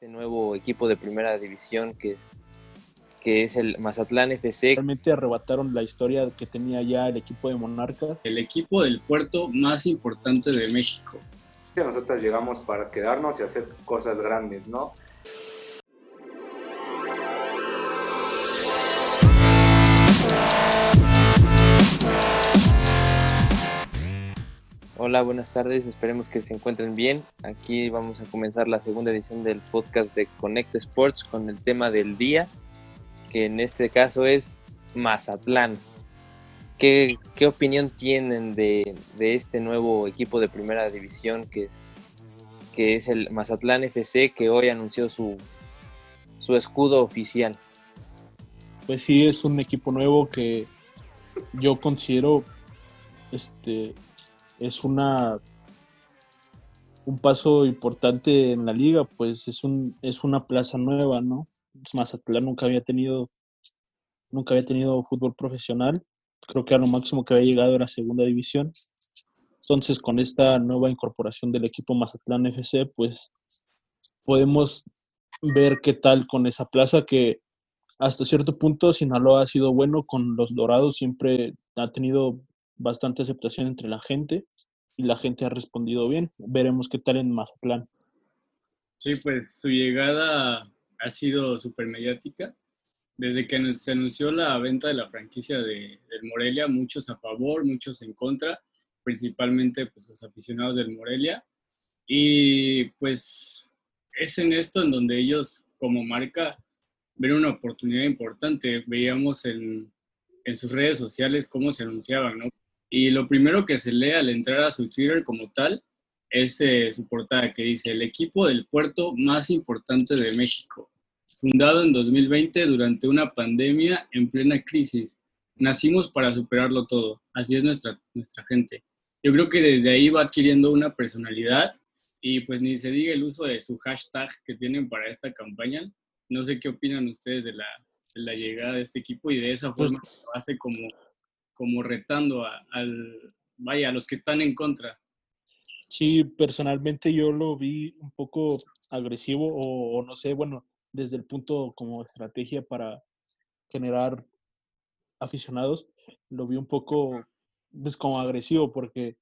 este nuevo equipo de primera división que, que es el Mazatlán FC. Realmente arrebataron la historia que tenía ya el equipo de Monarcas. El equipo del puerto más importante de México. Sí, nosotros llegamos para quedarnos y hacer cosas grandes, ¿no? Hola, buenas tardes, esperemos que se encuentren bien. Aquí vamos a comenzar la segunda edición del podcast de Connect Sports con el tema del día, que en este caso es Mazatlán. ¿Qué, qué opinión tienen de, de, este nuevo equipo de primera división que, que es el Mazatlán FC que hoy anunció su, su escudo oficial? Pues sí, es un equipo nuevo que yo considero este, es una un paso importante en la liga, pues es un es una plaza nueva, ¿no? Mazatlán nunca había tenido nunca había tenido fútbol profesional. Creo que a lo máximo que había llegado era segunda división. Entonces, con esta nueva incorporación del equipo Mazatlán FC, pues podemos ver qué tal con esa plaza que hasta cierto punto Sinaloa ha sido bueno con los Dorados, siempre ha tenido bastante aceptación entre la gente y la gente ha respondido bien. Veremos qué tal en Mazatlán. Sí, pues su llegada ha sido súper mediática. Desde que se anunció la venta de la franquicia de, del Morelia, muchos a favor, muchos en contra, principalmente pues, los aficionados del Morelia. Y pues es en esto en donde ellos como marca ven una oportunidad importante. Veíamos en, en sus redes sociales cómo se anunciaban, ¿no? Y lo primero que se lee al entrar a su Twitter como tal es eh, su portada que dice, el equipo del puerto más importante de México, fundado en 2020 durante una pandemia en plena crisis. Nacimos para superarlo todo. Así es nuestra, nuestra gente. Yo creo que desde ahí va adquiriendo una personalidad y pues ni se diga el uso de su hashtag que tienen para esta campaña. No sé qué opinan ustedes de la, de la llegada de este equipo y de esa Pues forma lo hace como como retando a, al, vaya, a los que están en contra. Sí, personalmente yo lo vi un poco agresivo o, no sé, bueno, desde el punto como estrategia para generar aficionados, lo vi un poco, pues como agresivo porque,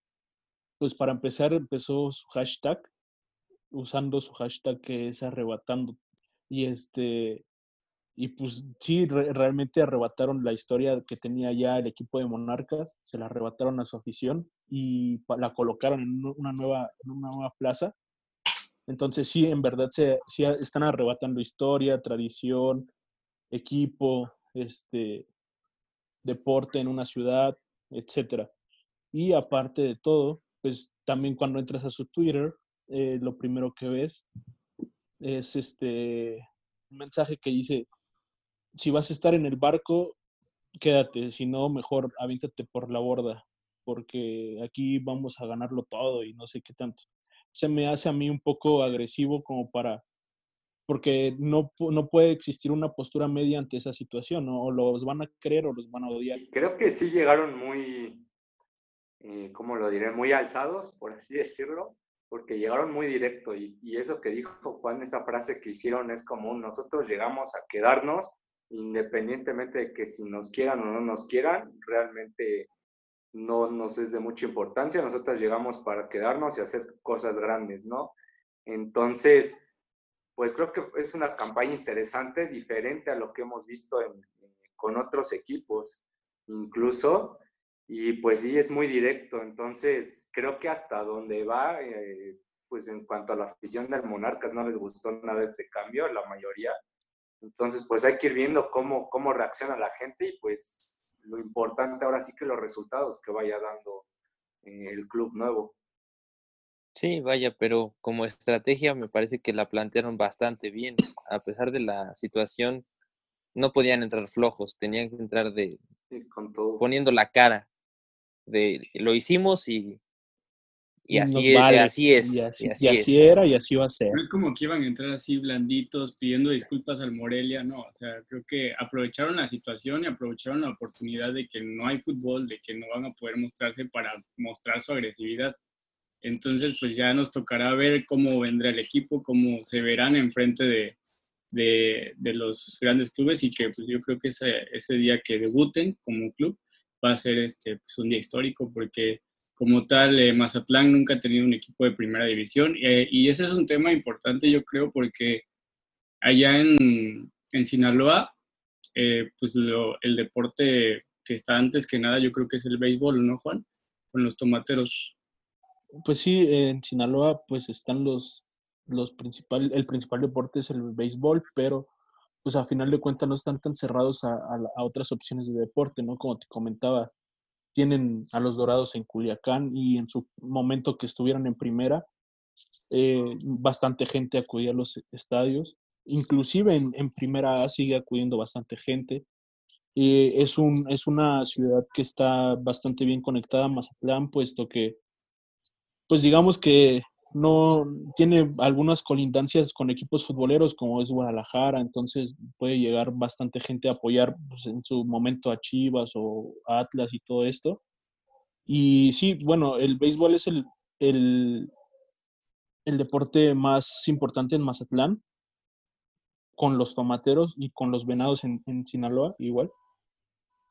pues para empezar empezó su hashtag, usando su hashtag que es arrebatando. Y este, y pues sí, re realmente arrebataron la historia que tenía ya el equipo de Monarcas, se la arrebataron a su afición y la colocaron en una nueva, en una nueva plaza. Entonces sí, en verdad se, sí están arrebatando historia, tradición, equipo, este, deporte en una ciudad, etc. Y aparte de todo, pues también cuando entras a su Twitter, eh, lo primero que ves es este un mensaje que dice si vas a estar en el barco, quédate, si no, mejor avíntate por la borda, porque aquí vamos a ganarlo todo y no sé qué tanto. Se me hace a mí un poco agresivo como para, porque no, no puede existir una postura media ante esa situación, ¿no? o los van a creer o los van a odiar. Creo que sí llegaron muy, eh, ¿cómo lo diré? Muy alzados, por así decirlo, porque llegaron muy directo y, y eso que dijo Juan, esa frase que hicieron es común, nosotros llegamos a quedarnos independientemente de que si nos quieran o no nos quieran, realmente no nos es de mucha importancia. Nosotros llegamos para quedarnos y hacer cosas grandes, ¿no? Entonces, pues creo que es una campaña interesante, diferente a lo que hemos visto en, con otros equipos, incluso. Y pues sí, es muy directo. Entonces, creo que hasta donde va, eh, pues en cuanto a la afición del Monarcas, no les gustó nada este cambio, la mayoría. Entonces, pues hay que ir viendo cómo, cómo reacciona la gente y pues lo importante ahora sí que los resultados que vaya dando eh, el club nuevo. Sí, vaya, pero como estrategia me parece que la plantearon bastante bien. A pesar de la situación, no podían entrar flojos, tenían que entrar de sí, con todo. poniendo la cara. De lo hicimos y y así, vale. es, así es. Y así, y así, y así es. era y así va a ser. No es como que iban a entrar así blanditos pidiendo disculpas al Morelia, no. O sea, creo que aprovecharon la situación y aprovecharon la oportunidad de que no hay fútbol, de que no van a poder mostrarse para mostrar su agresividad. Entonces, pues ya nos tocará ver cómo vendrá el equipo, cómo se verán enfrente de, de, de los grandes clubes y que pues, yo creo que ese, ese día que debuten como club va a ser este, pues, un día histórico porque como tal eh, Mazatlán nunca ha tenido un equipo de primera división eh, y ese es un tema importante yo creo porque allá en, en Sinaloa eh, pues lo, el deporte que está antes que nada yo creo que es el béisbol, ¿no Juan? Con los tomateros. Pues sí, en Sinaloa pues están los, los principal, el principal deporte es el béisbol, pero pues a final de cuentas no están tan cerrados a, a, otras opciones de deporte, ¿no? Como te comentaba, tienen a los Dorados en Culiacán y en su momento que estuvieran en primera, eh, bastante gente acudía a los estadios, inclusive en, en primera A sigue acudiendo bastante gente. y es, un, es una ciudad que está bastante bien conectada a Mazatlán, puesto que pues digamos que no tiene algunas colindancias con equipos futboleros como es Guadalajara, entonces puede llegar bastante gente a apoyar pues, en su momento a Chivas o a Atlas y todo esto. Y sí, bueno, el béisbol es el, el, el deporte más importante en Mazatlán, con los tomateros y con los venados en, en Sinaloa, igual.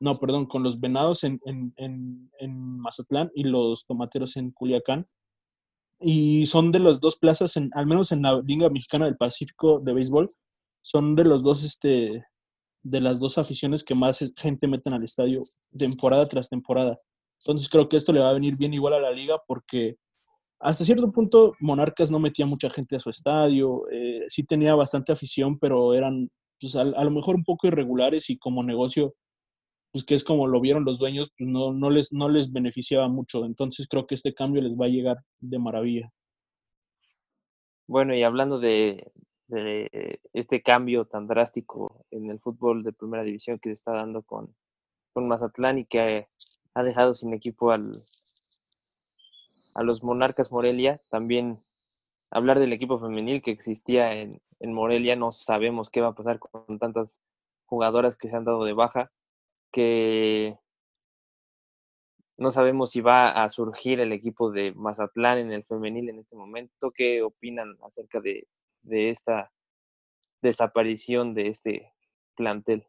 No, perdón, con los venados en, en, en, en Mazatlán y los tomateros en Culiacán y son de las dos plazas, en, al menos en la Liga Mexicana del Pacífico de béisbol, son de los dos, este, de las dos aficiones que más gente meten al estadio temporada tras temporada. Entonces creo que esto le va a venir bien igual a la liga porque hasta cierto punto Monarcas no metía mucha gente a su estadio, eh, sí tenía bastante afición, pero eran pues, a, a, lo mejor un poco irregulares y como negocio pues que es como lo vieron los dueños, pues no, no, les, no les beneficiaba mucho. Entonces creo que este cambio les va a llegar de maravilla. Bueno, y hablando de, de este cambio tan drástico en el fútbol de primera división que se está dando con, con Mazatlán y que ha, dejado sin equipo al, a los Monarcas Morelia, también hablar del equipo femenil que existía en, en Morelia, no sabemos qué va a pasar con tantas jugadoras que se han dado de baja que no sabemos si va a surgir el equipo de Mazatlán en el femenil en este momento. ¿Qué opinan acerca de, de esta desaparición de este plantel?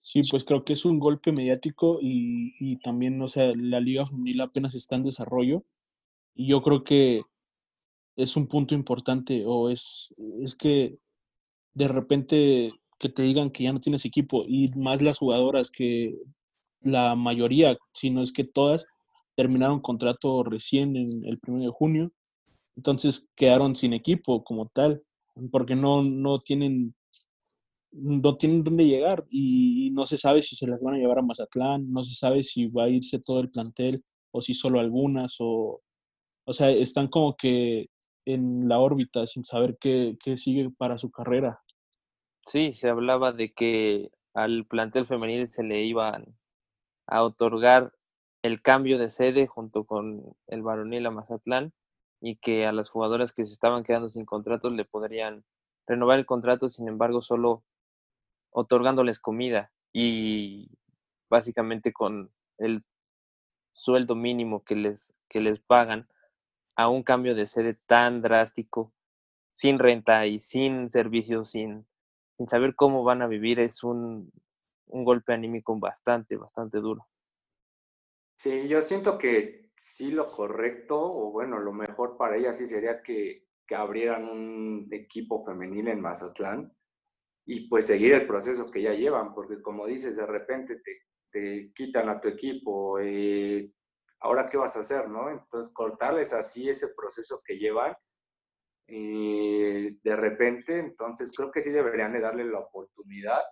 Sí, pues creo que es un golpe mediático y, y también, o sea, la liga femenil apenas está en desarrollo y yo creo que es un punto importante o es, es que de repente que te digan que ya no tienes equipo y más las jugadoras que la mayoría, si no es que todas, terminaron contrato recién en el 1 de junio, entonces quedaron sin equipo como tal, porque no, no tienen no tienen dónde llegar y no se sabe si se las van a llevar a Mazatlán, no se sabe si va a irse todo el plantel o si solo algunas o o sea, están como que en la órbita sin saber qué, qué sigue para su carrera. Sí, se hablaba de que al plantel femenil se le iban a otorgar el cambio de sede junto con el varonil a Mazatlán y que a las jugadoras que se estaban quedando sin contratos le podrían renovar el contrato, sin embargo, solo otorgándoles comida y básicamente con el sueldo mínimo que les, que les pagan a un cambio de sede tan drástico, sin renta y sin servicios, sin sin saber cómo van a vivir es un, un golpe anímico bastante, bastante duro. Sí, yo siento que sí lo correcto, o bueno, lo mejor para ellas sí sería que, que abrieran un equipo femenil en Mazatlán y pues seguir el proceso que ya llevan, porque como dices, de repente te, te quitan a tu equipo, eh, ahora qué vas a hacer, ¿no? Entonces cortarles así ese proceso que llevan eh, de repente, entonces creo que sí deberían de darle la oportunidad,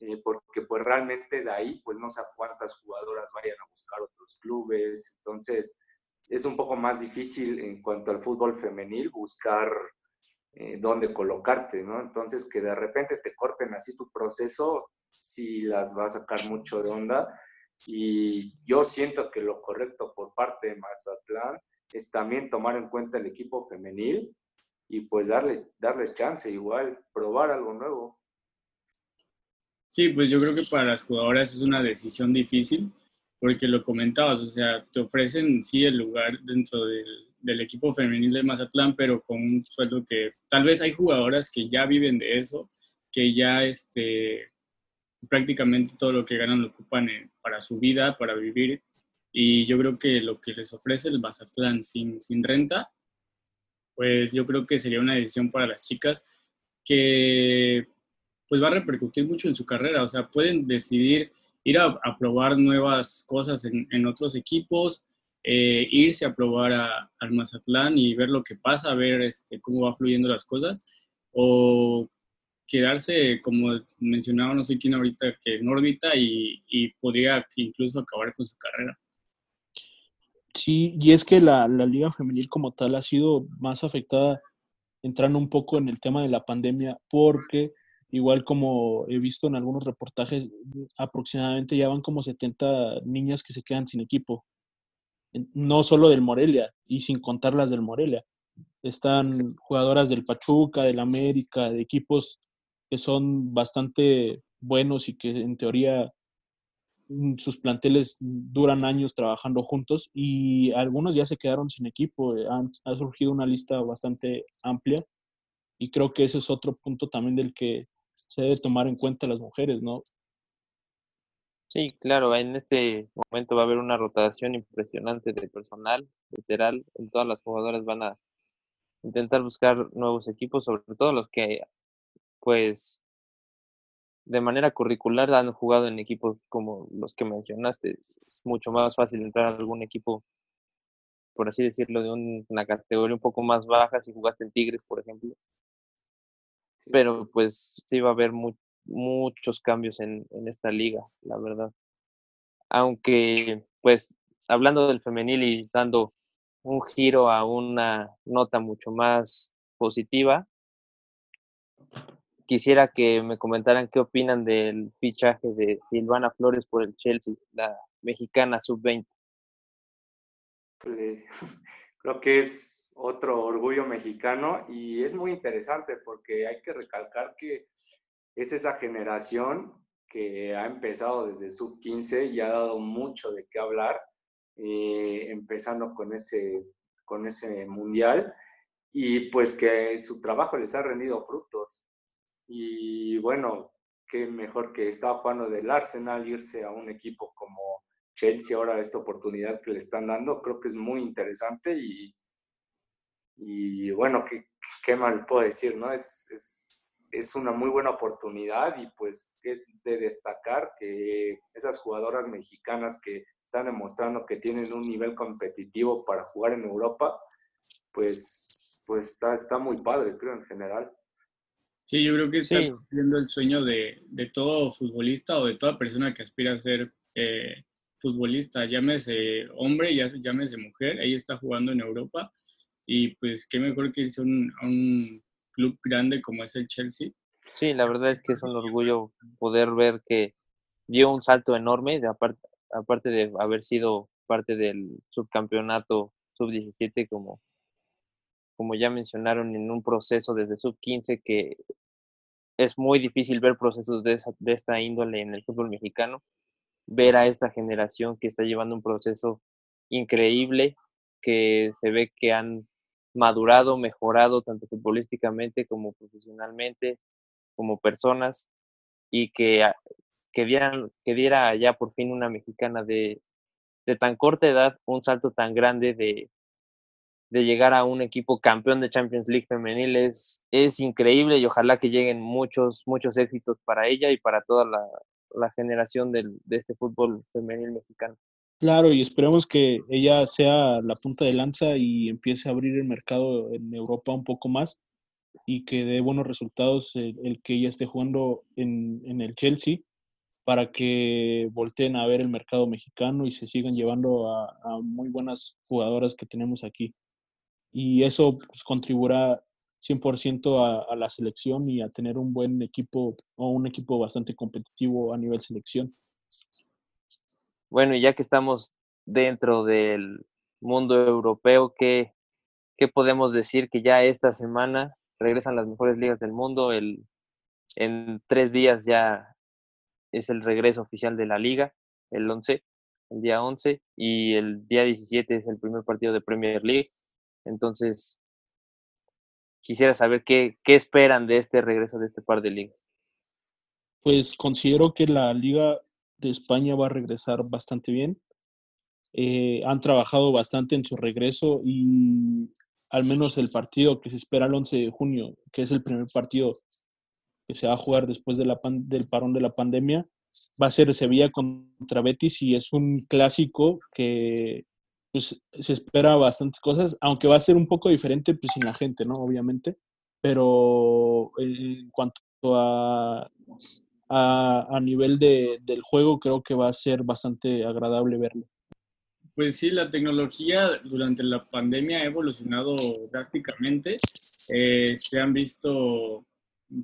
eh, porque pues realmente de ahí pues no sé cuántas jugadoras vayan a buscar otros clubes, entonces es un poco más difícil en cuanto al fútbol femenil buscar eh, dónde colocarte, ¿no? Entonces que de repente te corten así tu proceso, sí las va a sacar mucho de onda y yo siento que lo correcto por parte de Mazatlán es también tomar en cuenta el equipo femenil y pues darle, darles chance igual, probar algo nuevo. Sí, pues yo creo que para las jugadoras es una decisión difícil, porque lo comentabas, o sea, te ofrecen sí el lugar dentro del, del equipo femenil de Mazatlán, pero con un sueldo que tal vez hay jugadoras que ya viven de eso, que ya este, prácticamente todo lo que ganan lo ocupan para su vida, para vivir. Y yo creo que lo que les ofrece el Mazatlán sin, sin renta, pues yo creo que sería una decisión para las chicas que pues va a repercutir mucho en su carrera. O sea, pueden decidir ir a, probar nuevas cosas en, en otros equipos, eh, irse a probar al Mazatlán y ver lo que pasa, ver este, cómo va fluyendo las cosas, o quedarse, como mencionaba no sé quién ahorita, que en órbita y podría incluso acabar con su carrera. Sí, y es que la, la, liga femenil como tal ha sido más afectada entrando un poco en el tema de la pandemia, porque igual como he visto en algunos reportajes, aproximadamente ya van como 70 niñas que se quedan sin equipo no solo del Morelia, y sin contar las del Morelia. Están jugadoras del Pachuca, del América, de equipos que son bastante buenos y que en teoría sus planteles duran años trabajando juntos y algunos ya se quedaron sin equipo. Eh, ha surgido una lista bastante amplia y creo que ese es otro punto también del que se debe tomar en cuenta las mujeres, ¿no? Sí, claro, en este momento va a haber una rotación impresionante de personal, literal, en todas las jugadoras van a intentar buscar nuevos equipos, sobre todo los que, pues, de manera curricular han jugado en equipos como los que mencionaste. Es mucho más fácil entrar a algún equipo, por así decirlo, de una categoría un poco más baja si jugaste en Tigres, por ejemplo. Pero pues sí va a haber mucho muchos cambios en, en esta liga, la verdad. Aunque, pues, hablando del femenil y dando un giro a una nota mucho más positiva, quisiera que me comentaran qué opinan del fichaje de Silvana Flores por el Chelsea, la mexicana sub-20. Pues, creo que es otro orgullo mexicano y es muy interesante porque hay que recalcar que es esa generación que ha empezado desde sub-15 y ha dado mucho de qué hablar, eh, empezando con ese, con ese mundial, y pues que su trabajo les ha rendido frutos. Y bueno, qué mejor que estaba jugando del Arsenal, irse a un equipo como Chelsea ahora, esta oportunidad que le están dando, creo que es muy interesante y, y bueno, qué, qué mal puedo decir, ¿no? Es, es es una muy buena oportunidad y pues es de destacar que esas jugadoras mexicanas que están demostrando que tienen un nivel competitivo para jugar en Europa, pues, pues está, está muy padre, creo, en general. Sí, yo creo que está cumpliendo el sueño de, de, todo futbolista o de toda persona que aspira a ser eh, futbolista, llámese hombre, llámese mujer, ella está jugando en Europa y pues qué mejor que irse a un club grande como es el Chelsea. Sí, la verdad es que es un orgullo poder ver que dio un salto enorme, de aparte, aparte de haber sido parte del subcampeonato sub-17, como, como ya mencionaron, en un proceso desde sub-15 que es muy difícil ver procesos de, esta índole en el fútbol mexicano, ver a esta generación que está llevando un proceso increíble, que se ve que han madurado, mejorado tanto futbolísticamente como profesionalmente, como personas, y que, que, dieran, que diera ya por fin una mexicana de, de tan corta edad un salto tan grande de, de llegar a un equipo campeón de Champions League femenil es, increíble y ojalá que lleguen muchos, muchos éxitos para ella y para toda la, la generación del, de este fútbol femenil mexicano. Claro, y esperemos que ella sea la punta de lanza y empiece a abrir el mercado en Europa un poco más y que dé buenos resultados el, que ella esté jugando en, en, el Chelsea para que volteen a ver el mercado mexicano y se sigan llevando a muy buenas jugadoras que tenemos aquí. Y eso pues, contribuirá 100% a, a la selección y a tener un buen equipo o un equipo bastante competitivo a nivel selección. Bueno, y ya que estamos dentro del mundo europeo, ¿qué, ¿qué, podemos decir? Que ya esta semana regresan las mejores ligas del mundo. El, en tres días ya es el regreso oficial de la liga, el 11. el día 11, y el día 17 es el primer partido de Premier League. Entonces, quisiera saber qué, qué esperan de este regreso de este par de ligas. Pues considero que la Liga de España va a regresar bastante bien. Eh, han trabajado bastante en su regreso y al menos el partido que se espera el 11 de junio, que es el primer partido que se va a jugar después del parón de la pandemia, va a ser Sevilla contra Betis y es un clásico que pues, se espera bastantes cosas, aunque va a ser un poco diferente pues, sin la gente, ¿no? Obviamente, pero en cuanto a, a, nivel de, del juego, creo que va a ser bastante agradable verlo. Pues sí, la tecnología durante la pandemia ha evolucionado drásticamente. Eh, se han visto,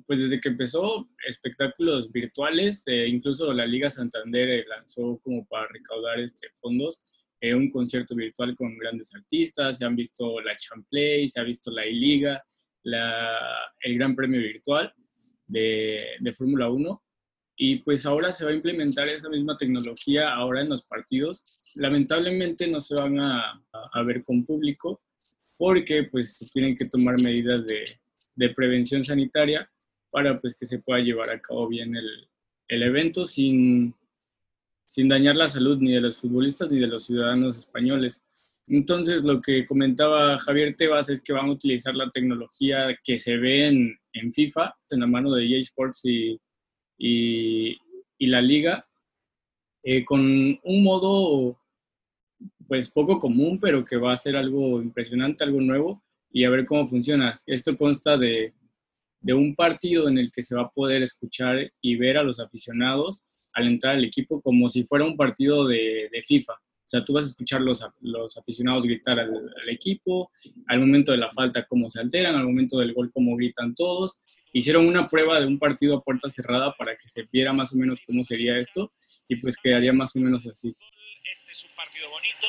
pues desde que empezó, espectáculos virtuales. Eh, incluso la Liga Santander eh, lanzó como para recaudar este, fondos un concierto virtual con grandes artistas. Se han visto la Champlay, se ha visto la I-Liga, el Gran Premio Virtual de, de Fórmula 1 y pues ahora se va a implementar esa misma tecnología ahora en los partidos. Lamentablemente no se van a, a ver con público porque pues tienen que tomar medidas de, de, prevención sanitaria para pues que se pueda llevar a cabo bien el, el evento sin, sin dañar la salud ni de los futbolistas ni de los ciudadanos españoles. Entonces, lo que comentaba Javier Tebas es que van a utilizar la tecnología que se ve en, en FIFA, en la mano de EA Sports y, y, la liga eh, con un modo pues poco común, pero que va a ser algo impresionante, algo nuevo y a ver cómo funciona. Esto consta de, de un partido en el que se va a poder escuchar y ver a los aficionados al entrar al equipo como si fuera un partido de, de FIFA. O sea, tú vas a escuchar los, los aficionados gritar al, al, equipo, al momento de la falta cómo se alteran, al momento del gol cómo gritan todos, hicieron una prueba de un partido a puerta cerrada para que se viera más o menos cómo sería esto y pues quedaría más o menos así. Este es un partido bonito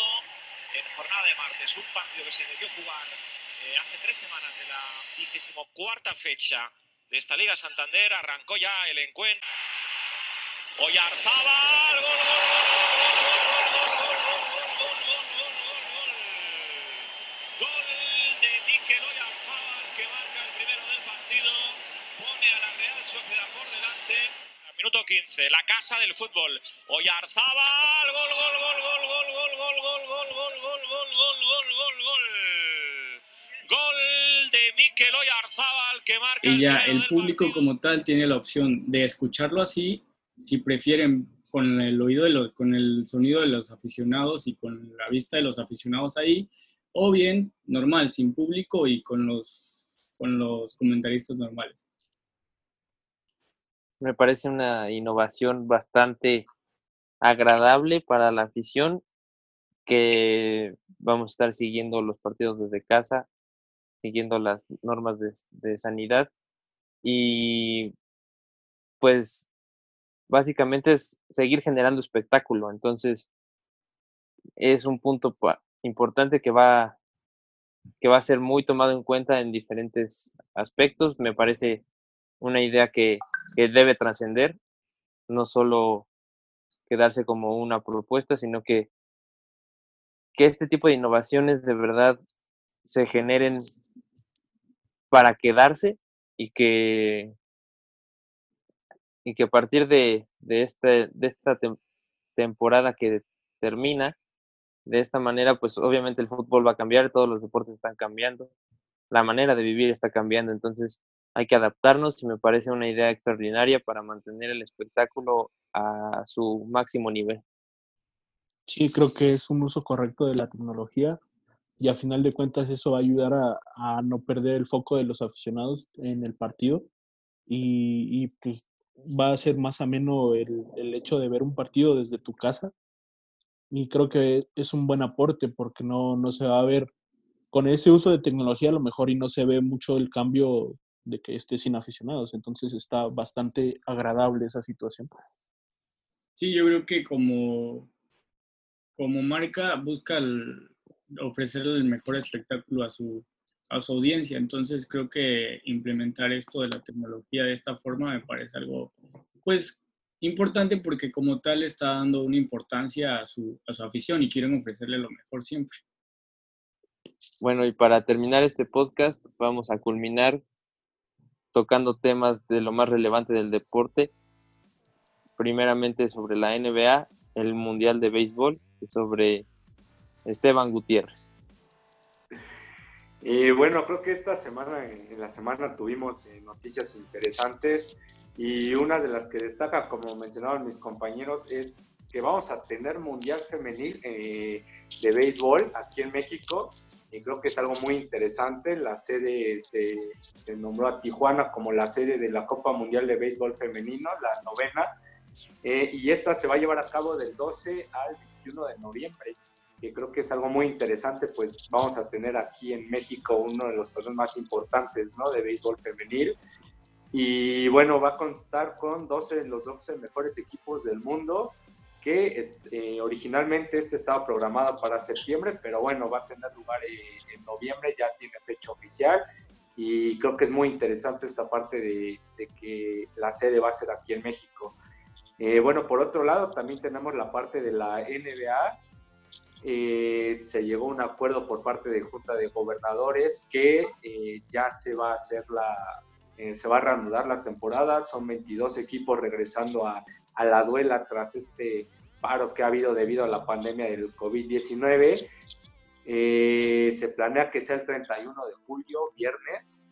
en jornada de martes, un partido que se debió jugar eh, hace tres semanas de la vigésimo cuarta fecha de esta Liga Santander. Arrancó ya el encuentro. Oyarzábal, gol, gol, gol, gol, gol. Sociedad por delante. Minuto 15, la casa del fútbol. Oyarzábal, gol, gol, gol, gol, gol, gol, gol, gol, gol, gol, gol, gol, gol, gol, gol, gol. Gol de Mikel Oyarzábal que marca. Y ya el público como tal tiene la opción de escucharlo así, si prefieren con el oído de con el sonido de los aficionados y con la vista de los aficionados ahí, o bien normal, sin público y con los, con los comentaristas normales. Me parece una innovación bastante agradable para la afición que vamos a estar siguiendo los partidos desde casa, siguiendo las normas de, sanidad. Y pues básicamente es seguir generando espectáculo. Entonces es un punto importante que va que va a ser muy tomado en cuenta en diferentes aspectos. Me parece una idea que, debe trascender, no solo quedarse como una propuesta, sino que, que este tipo de innovaciones de verdad se generen para quedarse y que, y que a partir de, de, este, de esta temporada que termina, de esta manera, pues obviamente el fútbol va a cambiar, todos los deportes están cambiando, la manera de vivir está cambiando, entonces hay que adaptarnos y me parece una idea extraordinaria para mantener el espectáculo a su máximo nivel. Sí, creo que es un uso correcto de la tecnología y a final de cuentas eso va a ayudar a, no perder el foco de los aficionados en el partido y, pues va a ser más ameno el, el, hecho de ver un partido desde tu casa y creo que es un buen aporte porque no, no se va a ver con ese uso de tecnología a lo mejor y no se ve mucho el cambio de que esté sin aficionados. Entonces está bastante agradable esa situación. Sí, yo creo que como, como marca busca ofrecer el mejor espectáculo a su, a su audiencia. Entonces creo que implementar esto de la tecnología de esta forma me parece algo, pues, importante porque como tal está dando una importancia a su, a su afición y quieren ofrecerle lo mejor siempre. Bueno, y para terminar este podcast, vamos a culminar tocando temas de lo más relevante del deporte. Primeramente sobre la NBA, el Mundial de Béisbol y sobre Esteban Gutiérrez. Y bueno, creo que esta semana, en la semana tuvimos eh, noticias interesantes y una de las que destaca, como mencionaban mis compañeros, es que vamos a tener Mundial Femenil eh, de Béisbol aquí en México. Y creo que es algo muy interesante. La sede se, se, nombró a Tijuana como la sede de la Copa Mundial de Béisbol Femenino, la novena, eh, y esta se va a llevar a cabo del 12 al 21 de noviembre, que creo que es algo muy interesante, pues vamos a tener aquí en México uno de los torneos más importantes ¿no? de béisbol femenil. Y bueno, va a constar con 12 los 12 mejores equipos del mundo que eh, originalmente este estaba programado para septiembre, pero bueno, va a tener lugar eh, en noviembre, ya tiene fecha oficial y creo que es muy interesante esta parte de, que la sede va a ser aquí en México. Eh, bueno, por otro lado, también tenemos la parte de la NBA. Se llegó a un acuerdo por parte de Junta de Gobernadores que ya se va a hacer la, se va a reanudar la temporada. Son 22 equipos regresando a, a la duela tras este paro que ha habido debido a la pandemia del COVID-19. Eh, se planea que sea el 31 de julio, viernes.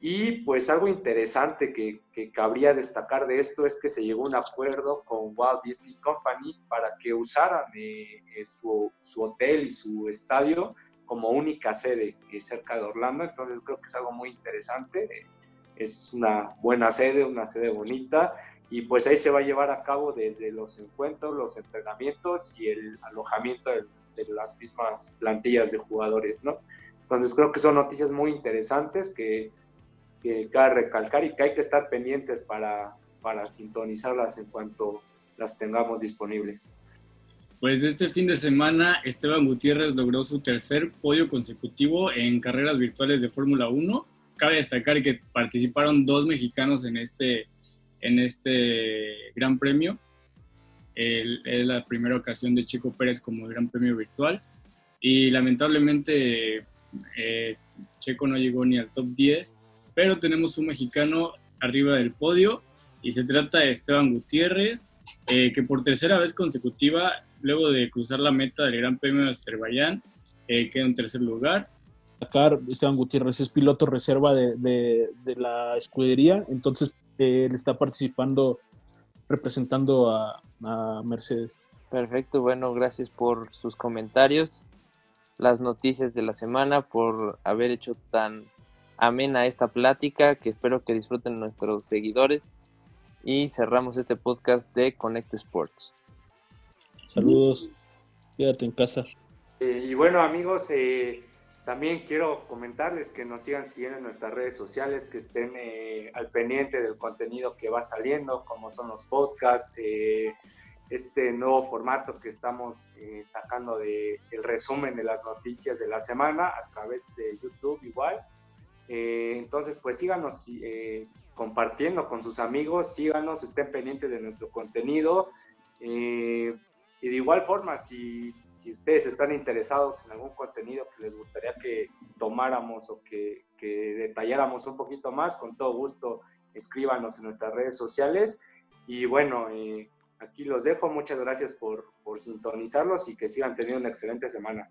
Y pues algo interesante que, que, cabría destacar de esto es que se llegó a un acuerdo con Walt Disney Company para que usaran eh, eh, su, su, hotel y su estadio como única sede cerca de Orlando. Entonces creo que es algo muy interesante. Es una buena sede, una sede bonita y pues ahí se va a llevar a cabo desde los encuentros, los entrenamientos y el alojamiento de, las mismas plantillas de jugadores, ¿no? Entonces creo que son noticias muy interesantes que, que cabe recalcar y que hay que estar pendientes para, para sintonizarlas en cuanto las tengamos disponibles. Pues este fin de semana Esteban Gutiérrez logró su tercer podio consecutivo en carreras virtuales de Fórmula 1. Cabe destacar que participaron dos mexicanos en este en este Gran Premio. es la primera ocasión de Chico Pérez como Gran Premio virtual y lamentablemente eh, Checo no llegó ni al top 10, pero tenemos un mexicano arriba del podio y se trata de Esteban Gutiérrez, eh, que por tercera vez consecutiva, luego de cruzar la meta del Gran Premio de Azerbaiyán, eh, queda en tercer lugar. Esteban Gutiérrez es piloto reserva de, de la escudería, entonces él está participando representando a, Mercedes. Perfecto, bueno, gracias por sus comentarios, las noticias de la semana, por haber hecho tan amena esta plática que espero que disfruten nuestros seguidores y cerramos este podcast de Connect Sports. Saludos, quédate en casa. Eh, y bueno amigos, eh, también quiero comentarles que nos sigan siguiendo en nuestras redes sociales, que estén eh, al pendiente del contenido que va saliendo, como son los podcasts, eh, este nuevo formato que estamos eh, sacando de el resumen de las noticias de la semana a través de YouTube igual. Entonces, pues síganos compartiendo con sus amigos, síganos, estén pendientes de nuestro contenido. Y de igual forma, si, si, ustedes están interesados en algún contenido que les gustaría que tomáramos o que, que, detalláramos un poquito más, con todo gusto escríbanos en nuestras redes sociales. Y bueno, eh, aquí los dejo. Muchas gracias por, por sintonizarlos y que sigan teniendo una excelente semana.